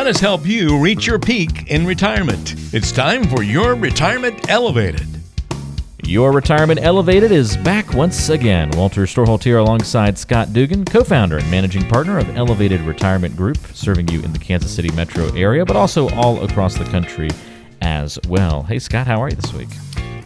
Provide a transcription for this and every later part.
Let us help you reach your peak in retirement. It's time for your Retirement Elevated. Your Retirement Elevated is back once again. Walter Storholt here alongside Scott Dugan, co founder and managing partner of Elevated Retirement Group, serving you in the Kansas City metro area, but also all across the country as well. Hey, Scott, how are you this week?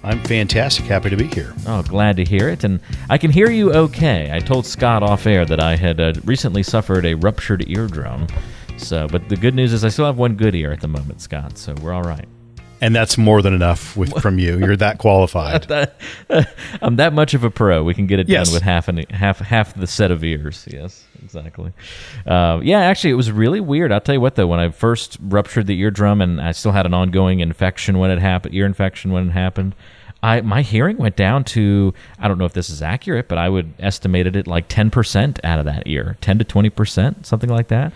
I'm fantastic. Happy to be here. Oh, glad to hear it. And I can hear you okay. I told Scott off air that I had uh, recently suffered a ruptured eardrum. So, but the good news is I still have one good ear at the moment, Scott. So we're all right. And that's more than enough with, from you. You're that qualified. I'm that much of a pro. We can get it Yes. done with half an half half the set of ears. Yes, exactly. Uh, yeah, actually, it was really weird. I'll tell you what, though, when I first ruptured the eardrum and I still had an ongoing infection when it happened, ear infection when it happened. I, my hearing went down to I don't know if this is accurate, but I would estimate it at like ten percent out of that ear, ten to twenty percent, something like that.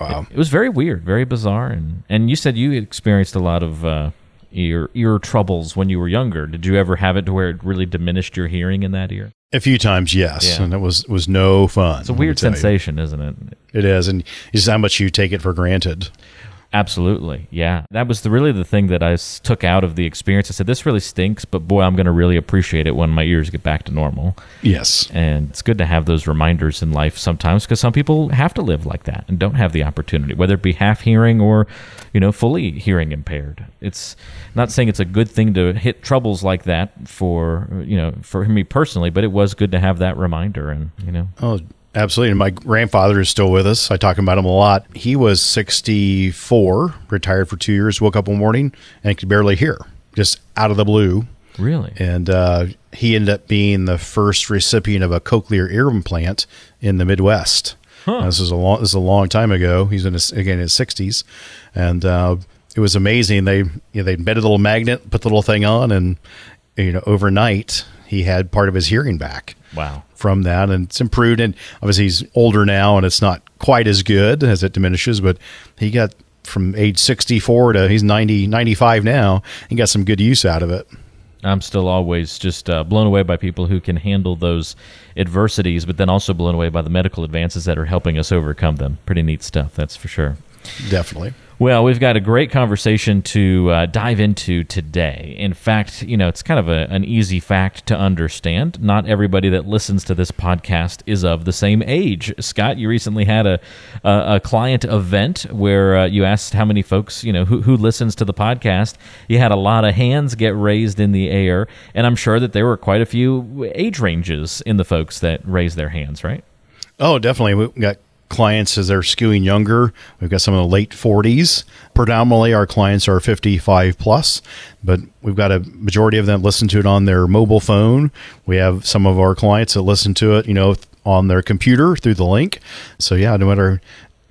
Wow. It was very weird, very bizarre, and and you said you experienced a lot of uh, ear ear troubles when you were younger. Did you ever have it to where it really diminished your hearing in that ear? A few times, yes, Yeah. and it was was no fun. It's a weird sensation, isn't it? It is, and just how much you take it for granted. Absolutely, yeah. That was the, really the thing that I took out of the experience. I said, "This really stinks, but boy, I'm going to really appreciate it when my ears get back to normal." Yes, And it's good to have those reminders in life sometimes because some people have to live like that and don't have the opportunity, whether it be half hearing or, you know, fully hearing impaired. It's not saying it's a good thing to hit troubles like that for, you know, for me personally, but it was good to have that reminder and, you know, oh, absolutely. And my grandfather is still with us. I talk about him a lot. He was 64, retired for two years. Woke up one morning and could barely hear, just out of the blue. really. and uh, he ended up being the first recipient of a cochlear ear implant in the Midwest. Uh, This is a long this is a long time ago. He's in his, again in his sixties, and uh, it was amazing. They you know, they embedded a little magnet, put the little thing on, and you know overnight he had part of his hearing back Wow. from that, and it's improved. And obviously he's older now, and it's not quite as good as it diminishes. But he got from age sixty four to he's 90, 95 now. He got some good use out of it. I'm still always just uh, blown away by people who can handle those adversities, but then also blown away by the medical advances that are helping us overcome them. Pretty neat stuff, that's for sure. Definitely. Well, we've got a great conversation to uh, dive into today. In fact, you know, it's kind of a, an easy fact to understand. Not everybody that listens to this podcast is of the same age. Scott, you recently had a a, a client event where uh, you asked how many folks, you know, who, who listens to the podcast. You had a lot of hands get raised in the air, and I'm sure that there were quite a few age ranges in the folks that raised their hands, right? Oh, definitely. We've got clients as they're skewing younger. We've got some of the late 40s. Predominantly, our clients are 55 plus, but we've got a majority of them listen to it on their mobile phone. We have some of our clients that listen to it, you know, on their computer through the link. So yeah, no matter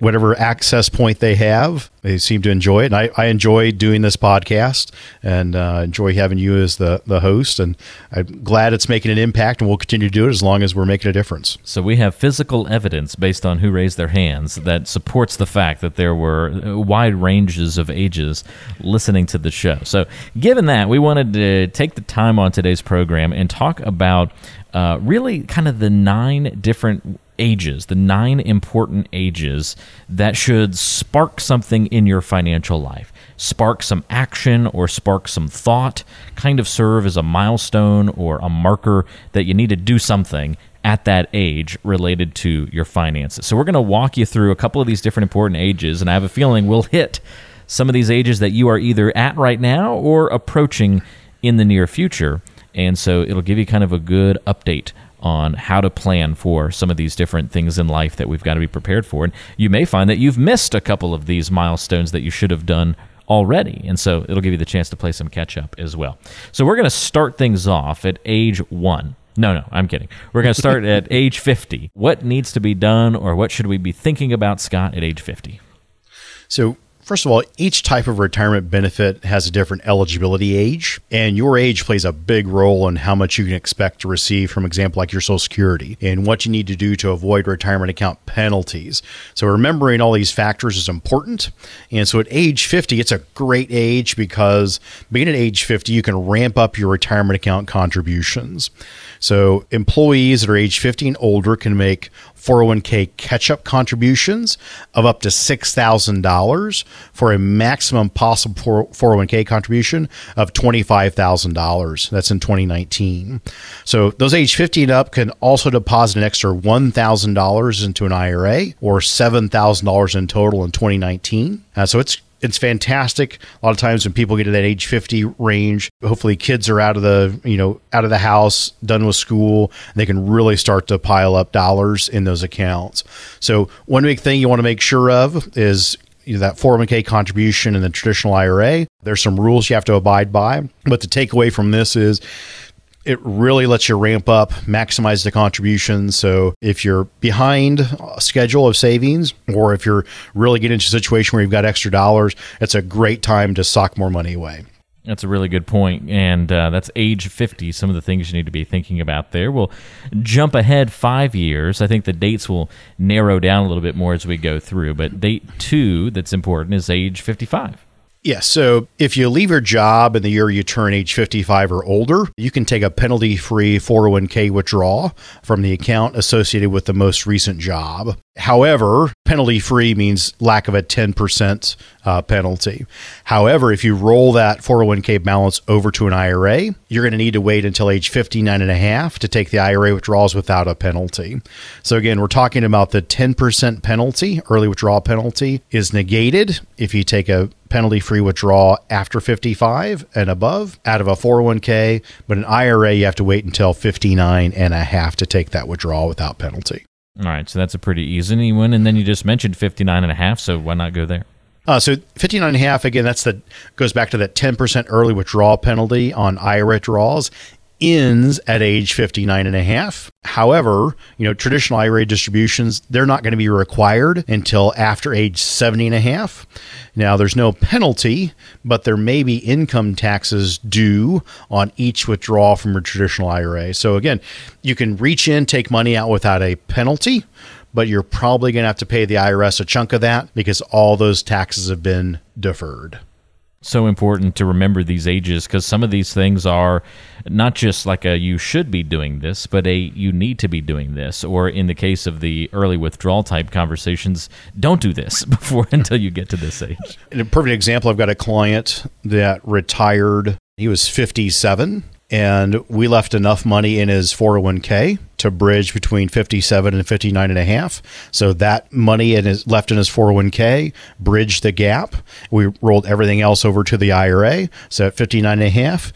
whatever access point they have, they seem to enjoy it. And I, I enjoy doing this podcast and uh, enjoy having you as the, the host. And I'm glad it's making an impact and we'll continue to do it as long as we're making a difference. So we have physical evidence based on who raised their hands that supports the fact that there were uh, wide ranges of ages listening to the show. So, given that, we wanted to take the time on today's program and talk about uh, really kind of the nine different ages, the nine important ages that should spark something in your financial life. Spark some action or spark some thought, kind of serve as a milestone or a marker that you need to do something at that age related to your finances. So, we're going to walk you through a couple of these different important ages, and I have a feeling we'll hit some of these ages that you are either at right now or approaching in the near future. And so, it'll give you kind of a good update on how to plan for some of these different things in life that we've got to be prepared for. And you may find that you've missed a couple of these milestones that you should have done already. And so it'll give you the chance to play some catch up as well. So we're going to start things off at age one. No, no, I'm kidding. We're going to start at age 50. What needs to be done or what should we be thinking about, Scott, at age 50? So, first of all, each type of retirement benefit has a different eligibility age, and your age plays a big role in how much you can expect to receive from example like your social security and what you need to do to avoid retirement account penalties. So remembering all these factors is important. And so at age 50, it's a great age because being at age 50, you can ramp up your retirement account contributions. So employees that are age 50 and older can make 401k catch up contributions of up to $6,000 for a maximum possible 401k contribution of $25,000. That's in 2019. So those age 50 and up can also deposit an extra $1,000 into an IRA or $7,000 in total in 2019. Uh, so it's it's fantastic. A lot of times when people get to that age 50 range, hopefully kids are out of the, you know, out of the house, done with school, they can really start to pile up dollars in those accounts. So one big thing you want to make sure of is you know, that 401k contribution in the traditional IRA. There's some rules you have to abide by. But the takeaway from this is it really lets you ramp up, maximize the contributions. So if you're behind a schedule of savings, or if you're really getting into a situation where you've got extra dollars, it's a great time to sock more money away. That's a really good point, and uh, that's age 50. Some of the things you need to be thinking about there. We'll jump ahead five years. I think the dates will narrow down a little bit more as we go through, but date two that's important is age 55. Yes. Yeah, so if you leave your job in the year you turn age 55 or older, you can take a penalty free 401k withdrawal from the account associated with the most recent job. However, penalty free means lack of a 10% uh, penalty. However, if you roll that 401k balance over to an IRA, you're going to need to wait until age 59 and a half to take the IRA withdrawals without a penalty. So again, we're talking about the 10% penalty, early withdrawal penalty is negated if you take a penalty free withdrawal after 55 and above out of a 401k, but an IRA you have to wait until 59 and a half to take that withdrawal without penalty. All right, so that's a pretty easy one. And then you just mentioned 59 and a half, so why not go there? Uh, so 59 and a half, again, that's the goes back to that 10% early withdrawal penalty on IRA withdrawals ends at age 59 and a half. However, you know, traditional IRA distributions, they're not going to be required until after age 70 and a half. Now, there's no penalty, but there may be income taxes due on each withdrawal from a traditional IRA. So again, you can reach in, take money out without a penalty, but you're probably going to have to pay the IRS a chunk of that because all those taxes have been deferred so important to remember these ages because some of these things are not just like a you should be doing this, but a you need to be doing this. Or in the case of the early withdrawal type conversations, don't do this before until you get to this age. In a perfect example, I've got a client that retired. He was 57 and we left enough money in his 401k to bridge between 57 and 59 and a half. So that money in his, left in his 401k bridged the gap. We rolled everything else over to the ira so at 59 and a half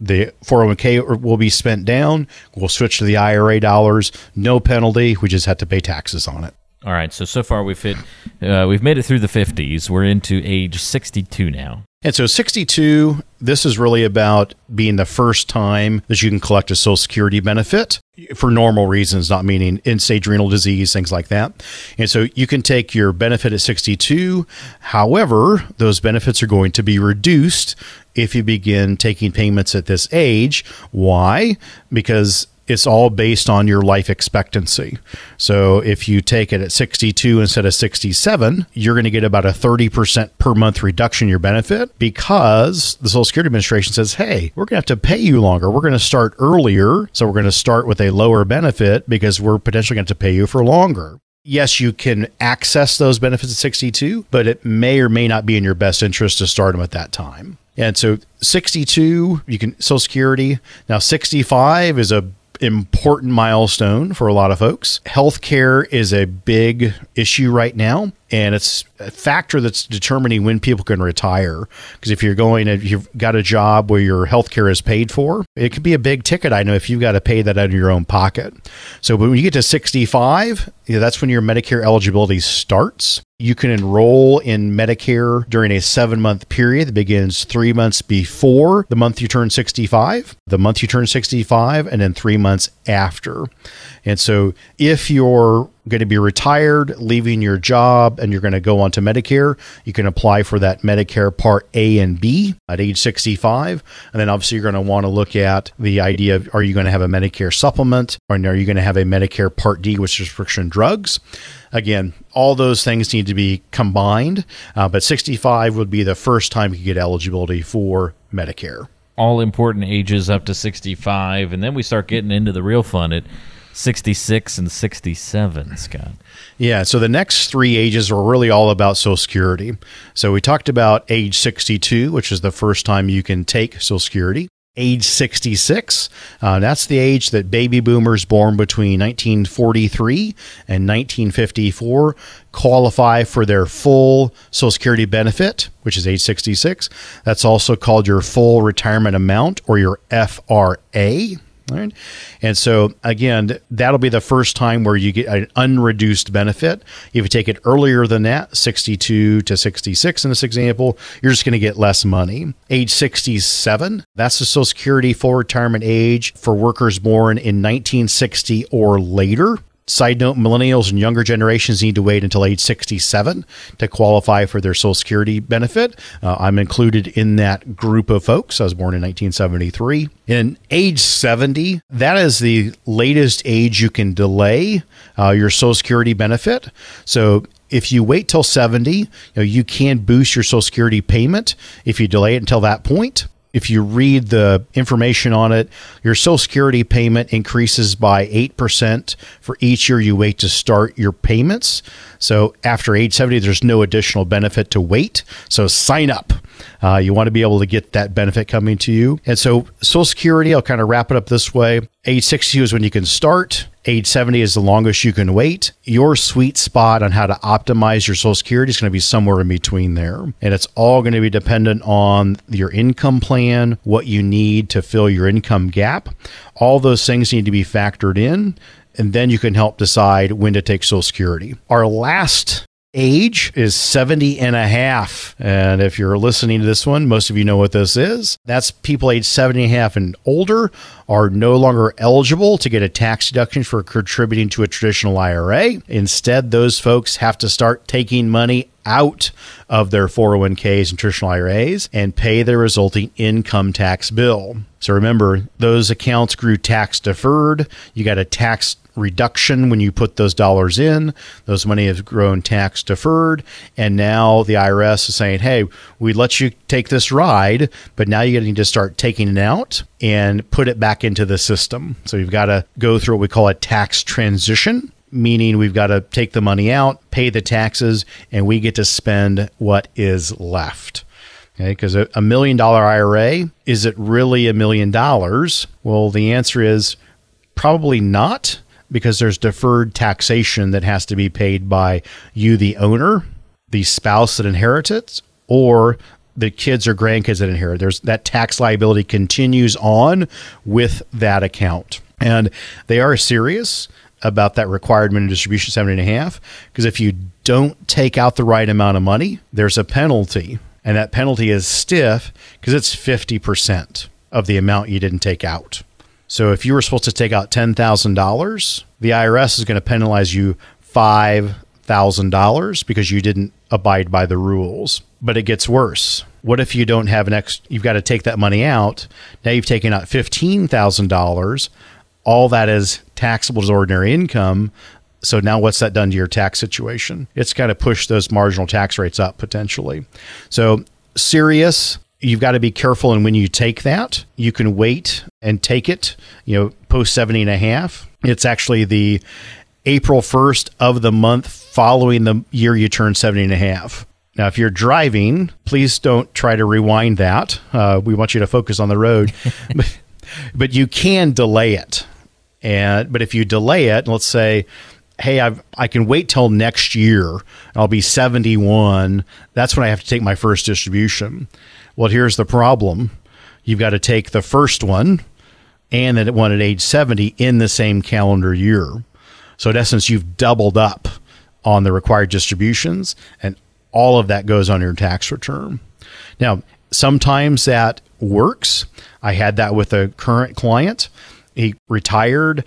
the 401k will be spent down. We'll switch to the ira dollars. No penalty. We just had to pay taxes on it. All right. So so far we've hit uh, we've made it through the 50s we're into age 62 now and so 62, this is really about being the first time that you can collect a Social Security benefit for normal reasons, not meaning end stage renal disease, things like that. And so you can take your benefit at 62. However, those benefits are going to be reduced if you begin taking payments at this age. Why? Because it's all based on your life expectancy. So if you take it at 62 instead of 67, you're going to get about a 30% per month reduction in your benefit because the Social Security Administration says, hey, we're going to have to pay you longer. We're going to start earlier. So we're going to start with a lower benefit because we're potentially going to, pay you for longer yes, you can access those benefits at 62, but it may or may not be in your best interest to start them at that time. And so 62, you can Social Security. Now 65 is a important milestone for a lot of folks. Healthcare is a big issue right now and it's a factor that's determining when people can retire. Because if you're going, if you've got a job where your health care is paid for, it could be a big ticket I know if you've got to pay that out of your own pocket. So when you get to 65, you know, that's when your Medicare eligibility starts. You can enroll in Medicare during a seven month period that begins three months before the month you turn 65, the month you turn 65, and then three months after. And so if you're going to be retired, leaving your job, and you're going to go on to Medicare, you can apply for that Medicare Part A and B at age 65. And then obviously you're going to want to look at the idea of are you going to have a Medicare supplement or are you going to have a Medicare Part D, which is prescription drugs? Again, all those things need to be combined, uh, but 65 would be the first time you get eligibility for Medicare. All important ages up to 65, and then we start getting into the real fun at 66 and 67, Scott. Yeah, so the next three ages are really all about Social Security. So we talked about age 62, which is the first time you can take Social Security. Age 66, uh, that's the age that baby boomers born between 1943 and 1954 qualify for their full Social Security benefit, which is age 66. That's also called your full retirement amount or your FRA. Right. And so, again, that'll be the first time where you get an unreduced benefit. If you take it earlier than that, 62 to 66 in this example, you're just going to get less money. Age 67, that's the Social Security full retirement age for workers born in 1960 or later. Side note millennials and younger generations need to wait until age 67 to qualify for their Social Security benefit. Uh, I'm included in that group of folks. I was born in 1973. In age 70, that is the latest age you can delay uh, your Social Security benefit. So if you wait till 70, you, know, you can boost your Social Security payment if you delay it until that point if you read the information on it, your Social Security payment increases by 8% for each year you wait to start your payments. So after age 70, there's no additional benefit to wait. So sign up. Uh, you want to be able to get that benefit coming to you. And so, Social Security, I'll kind of wrap it up this way. Age 60 is when you can start. Age 70 is the longest you can wait. Your sweet spot on how to optimize your Social Security is going to be somewhere in between there. And it's all going to be dependent on your income plan, what you need to fill your income gap. All those things need to be factored in and then you can help decide when to take Social Security. Our last age is 70 and a half. And if you're listening to this one, most of you know what this is. That's people age 70 and a half and older are no longer eligible to get a tax deduction for contributing to a traditional IRA. Instead, those folks have to start taking money out of their 401ks and traditional IRAs and pay the resulting income tax bill. So remember, those accounts grew tax deferred. You got a tax reduction when you put those dollars in. Those money has grown tax deferred. And now the IRS is saying, hey, we let you take this ride, but now you need to start taking it out and put it back into the system. So you've got to go through what we call a tax transition. Meaning, we've got to take the money out, pay the taxes, and we get to spend what is left. Okay, because a, a million dollar IRA, is it really a million dollars? Well, the answer is probably not because there's deferred taxation that has to be paid by you, the owner, the spouse that inherits it, or the kids or grandkids that inherit. There's that tax liability continues on with that account. And they are serious about that required minimum distribution seven and a half. Because if you don't take out the right amount of money, there's a penalty. And that penalty is stiff because it's 50% of the amount you didn't take out. So if you were supposed to take out $10,000, the IRS is going to penalize you $5,000 because you didn't abide by the rules. But it gets worse. What if you don't have an ex you've got to take that money out. Now you've taken out $15,000. All that is taxable as ordinary income. So now what's that done to your tax situation? It's kind of pushed those marginal tax rates up potentially. So serious you've got to be careful and when you take that you can wait and take it you know post 70 and a half. It's actually the april 1st of the month following the year you turn 70 and a half. Now if you're driving please don't try to rewind that. Uh, we want you to focus on the road. But, but you can delay it. And but if you delay it let's say hey, I've, I can wait till next year. I'll be 71. That's when I have to take my first distribution. Well, here's the problem you've got to take the first one and then one at age 70 in the same calendar year. So, in essence, you've doubled up on the required distributions, and all of that goes on your tax return. Now, sometimes that works. I had that with a current client. He retired,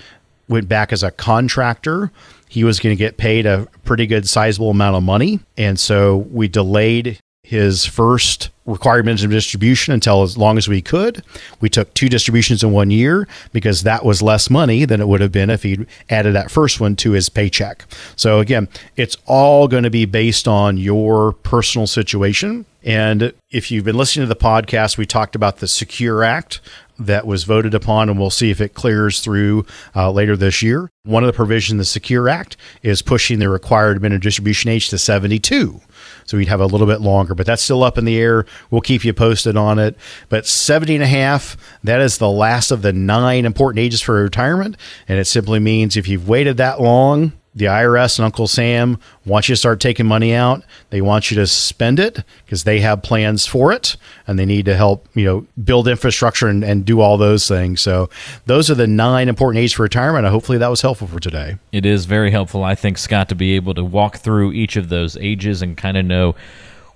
went back as a contractor. He was going to get paid a pretty good sizable amount of money. And so we delayed his first required minimum distribution until as long as we could. We took two distributions in one year because that was less money than it would have been if he'd added that first one to his paycheck. So again, it's all going to be based on your personal situation. And if you've been listening to the podcast, we talked about the Secure Act that was voted upon, and we'll see if it clears through uh, later this year. One of the provisions in the Secure Act is pushing the required minimum distribution age to 72. So we'd have a little bit longer, but that's still up in the air. We'll keep you posted on it. But 70 and a half, that is the last of the nine important ages for retirement. And it simply means if you've waited that long, the IRS and Uncle Sam want you to start taking money out. They want you to spend it because they have plans for it and they need to help, you know, build infrastructure and, and do all those things. So those are the nine important ages for retirement. Hopefully that was helpful for today. It is very helpful, I think, Scott, to be able to walk through each of those ages and kind of know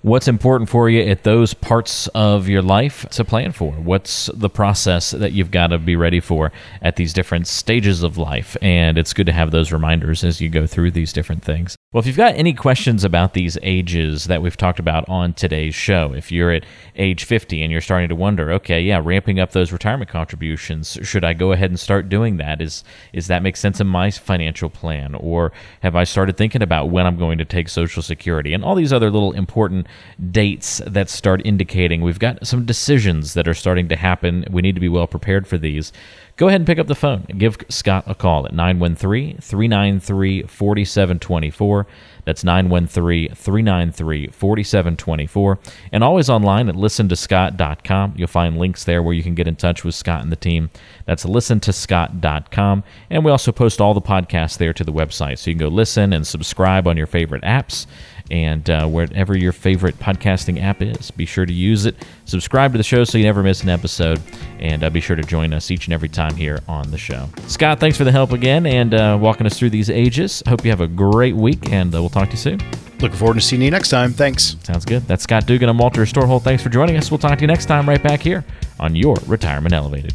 what's important for you at those parts of your life to plan for? What's the process that you've got to be ready for at these different stages of life? And it's good to have those reminders as you go through these different things well if you've got any questions about these ages that we've talked about on today's show if you're at age 50 and you're starting to wonder okay yeah ramping up those retirement contributions should i go ahead and start doing that is is that make sense in my financial plan or have i started thinking about when i'm going to take social security and all these other little important dates that start indicating we've got some decisions that are starting to happen. We need to be well prepared for these. Go ahead and pick up the phone and give Scott a call at 913 393 4724. That's 913 393 4724. And always online at listentoscott.com. You'll find links there where you can get in touch with Scott and the team. That's listentoscott.com. And we also post all the podcasts there to the website. So you can go listen and subscribe on your favorite apps and uh, wherever your favorite podcasting app is. Be sure to use it. Subscribe to the show so you never miss an episode, and uh, be sure to join us each and every time here on the show. Scott, thanks for the help again and uh, walking us through these ages. Hope you have a great week, and uh, we'll talk to you soon. Looking forward to seeing you next time. Thanks. Sounds good. That's Scott Dugan. I'm Walter Storholt. Thanks for joining us. We'll talk to you next time right back here on your Retirement Elevated.